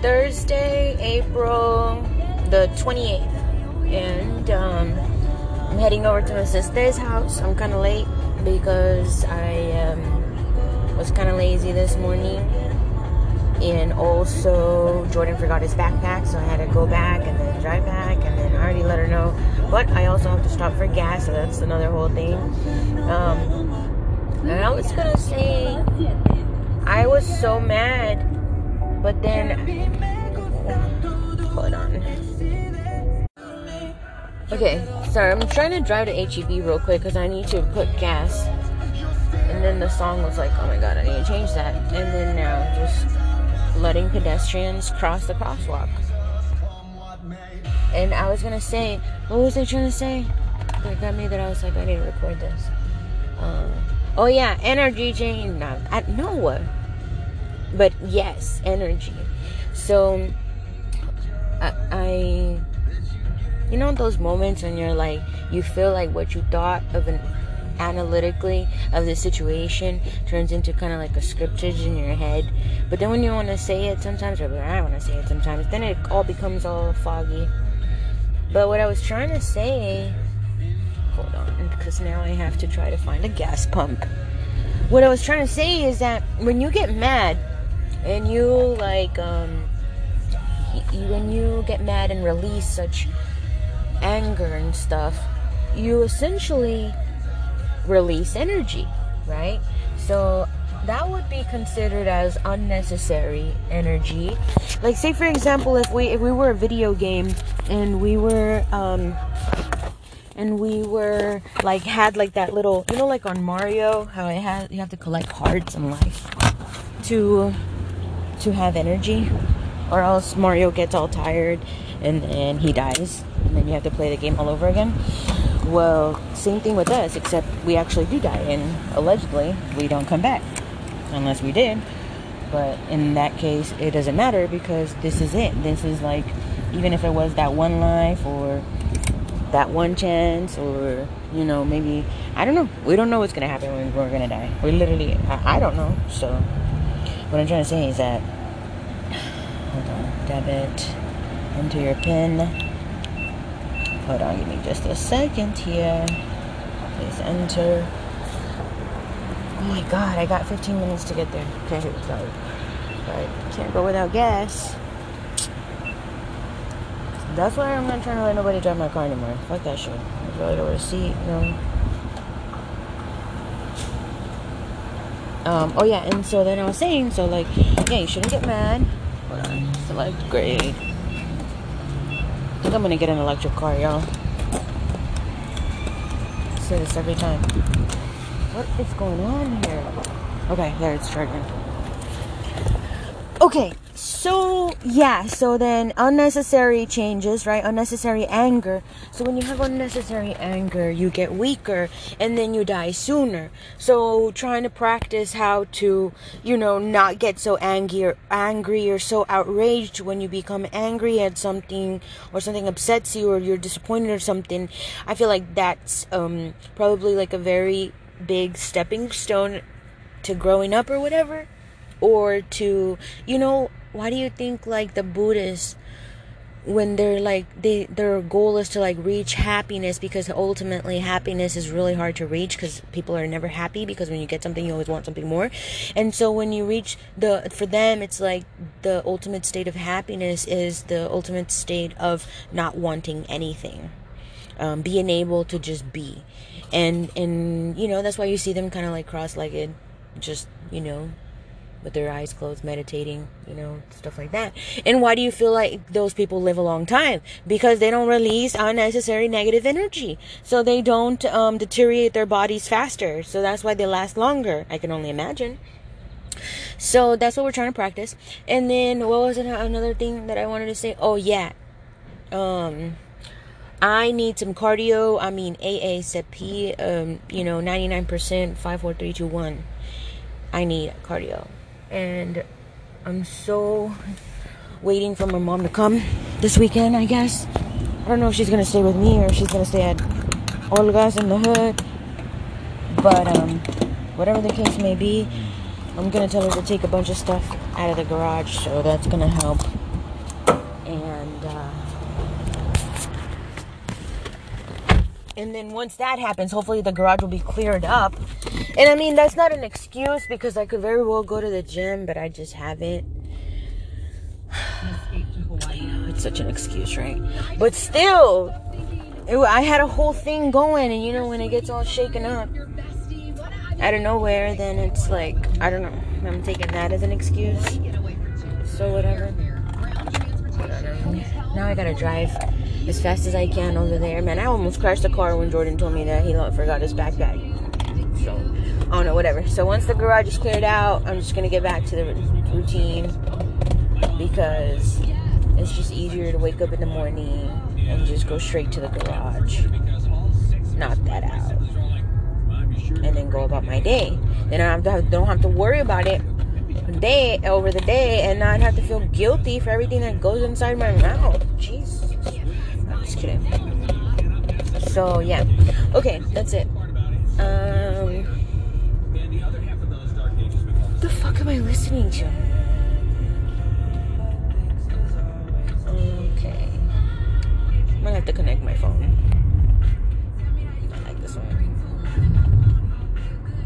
Thursday, April the 28th. And um, I'm heading over to my sister's house. I'm kind of late because I um, was kind of lazy this morning. And also, Jordan forgot his backpack, so I had to go back and then drive back. And then I already let her know. But I also have to stop for gas, so that's another whole thing. Um, and I was gonna say, I was so mad, but then. Hold on. Okay, sorry, I'm trying to drive to HEB real quick because I need to put gas. And then the song was like, oh my god, I need to change that. And then now just letting pedestrians cross the crosswalk. And I was gonna say, what was I trying to say? That got me that I was like, I need to record this. Uh, oh yeah, energy change. No, I, no, but yes, energy. So I, I, you know, those moments when you're like, you feel like what you thought of an analytically of the situation turns into kind of like a scriptage in your head. But then when you want to say it sometimes, or I want to say it sometimes, then it all becomes all foggy. But what I was trying to say, hold on, because now I have to try to find a gas pump. What I was trying to say is that when you get mad and you like, um, when you get mad and release such anger and stuff, you essentially release energy, right? So that would be considered as unnecessary energy. Like say for example if we if we were a video game and we were um and we were like had like that little you know like on Mario how it has you have to collect hearts in life to to have energy or else Mario gets all tired and then he dies and then you have to play the game all over again. Well, same thing with us, except we actually do die, and allegedly we don't come back unless we did. But in that case, it doesn't matter because this is it. This is like, even if it was that one life or that one chance, or you know, maybe I don't know. We don't know what's gonna happen when we're gonna die. We literally, I, I don't know. So, what I'm trying to say is that, hold on, debit, enter your PIN. Hold on, give me just a second here. Please enter. Oh my god, I got 15 minutes to get there. Okay, so, but can't go without gas. That's why I'm not trying to let nobody drive my car anymore. Fuck that shit. I really don't want to see, you know. Um, oh yeah, and so then I was saying, so like, yeah, you shouldn't get mad. Hold on, select grade think I'm gonna get an electric car, y'all. say this every time. What is going on here? Okay, there it's charging. Okay, so yeah, so then unnecessary changes, right? Unnecessary anger. So when you have unnecessary anger, you get weaker and then you die sooner. So trying to practice how to, you know, not get so angry or angry or so outraged when you become angry at something or something upsets you or you're disappointed or something. I feel like that's um probably like a very big stepping stone to growing up or whatever or to you know why do you think like the buddhists when they're like they their goal is to like reach happiness because ultimately happiness is really hard to reach because people are never happy because when you get something you always want something more. And so when you reach the for them it's like the ultimate state of happiness is the ultimate state of not wanting anything um, being able to just be. And and you know that's why you see them kind of like cross-legged just you know with their eyes closed, meditating, you know, stuff like that. And why do you feel like those people live a long time? Because they don't release unnecessary negative energy. So they don't um, deteriorate their bodies faster. So that's why they last longer. I can only imagine. So that's what we're trying to practice. And then what was another thing that I wanted to say? Oh yeah. Um I need some cardio. I mean AA said P um, you know, 99% 54321. I need cardio and I'm so waiting for my mom to come this weekend, I guess. I don't know if she's gonna stay with me or if she's gonna stay at Olga's in the hood. But um, whatever the case may be, I'm gonna tell her to take a bunch of stuff out of the garage, so that's gonna help and uh, and then once that happens, hopefully the garage will be cleared up. And I mean, that's not an excuse because I could very well go to the gym, but I just haven't. It's such an excuse, right? But still, it, I had a whole thing going, and you know, when it gets all shaken up out of nowhere, then it's like, I don't know. I'm taking that as an excuse. So, whatever. Now I gotta drive as fast as I can over there. Man, I almost crashed the car when Jordan told me that he forgot his backpack. So, I don't know, whatever. So, once the garage is cleared out, I'm just gonna get back to the routine because it's just easier to wake up in the morning and just go straight to the garage, knock that out, and then go about my day. Then I don't have to, don't have to worry about it day over the day and not have to feel guilty for everything that goes inside my mouth. Jesus. I'm just kidding. So yeah. Okay, that's it. Um the fuck am I listening to? Okay. I'm gonna have to connect my phone.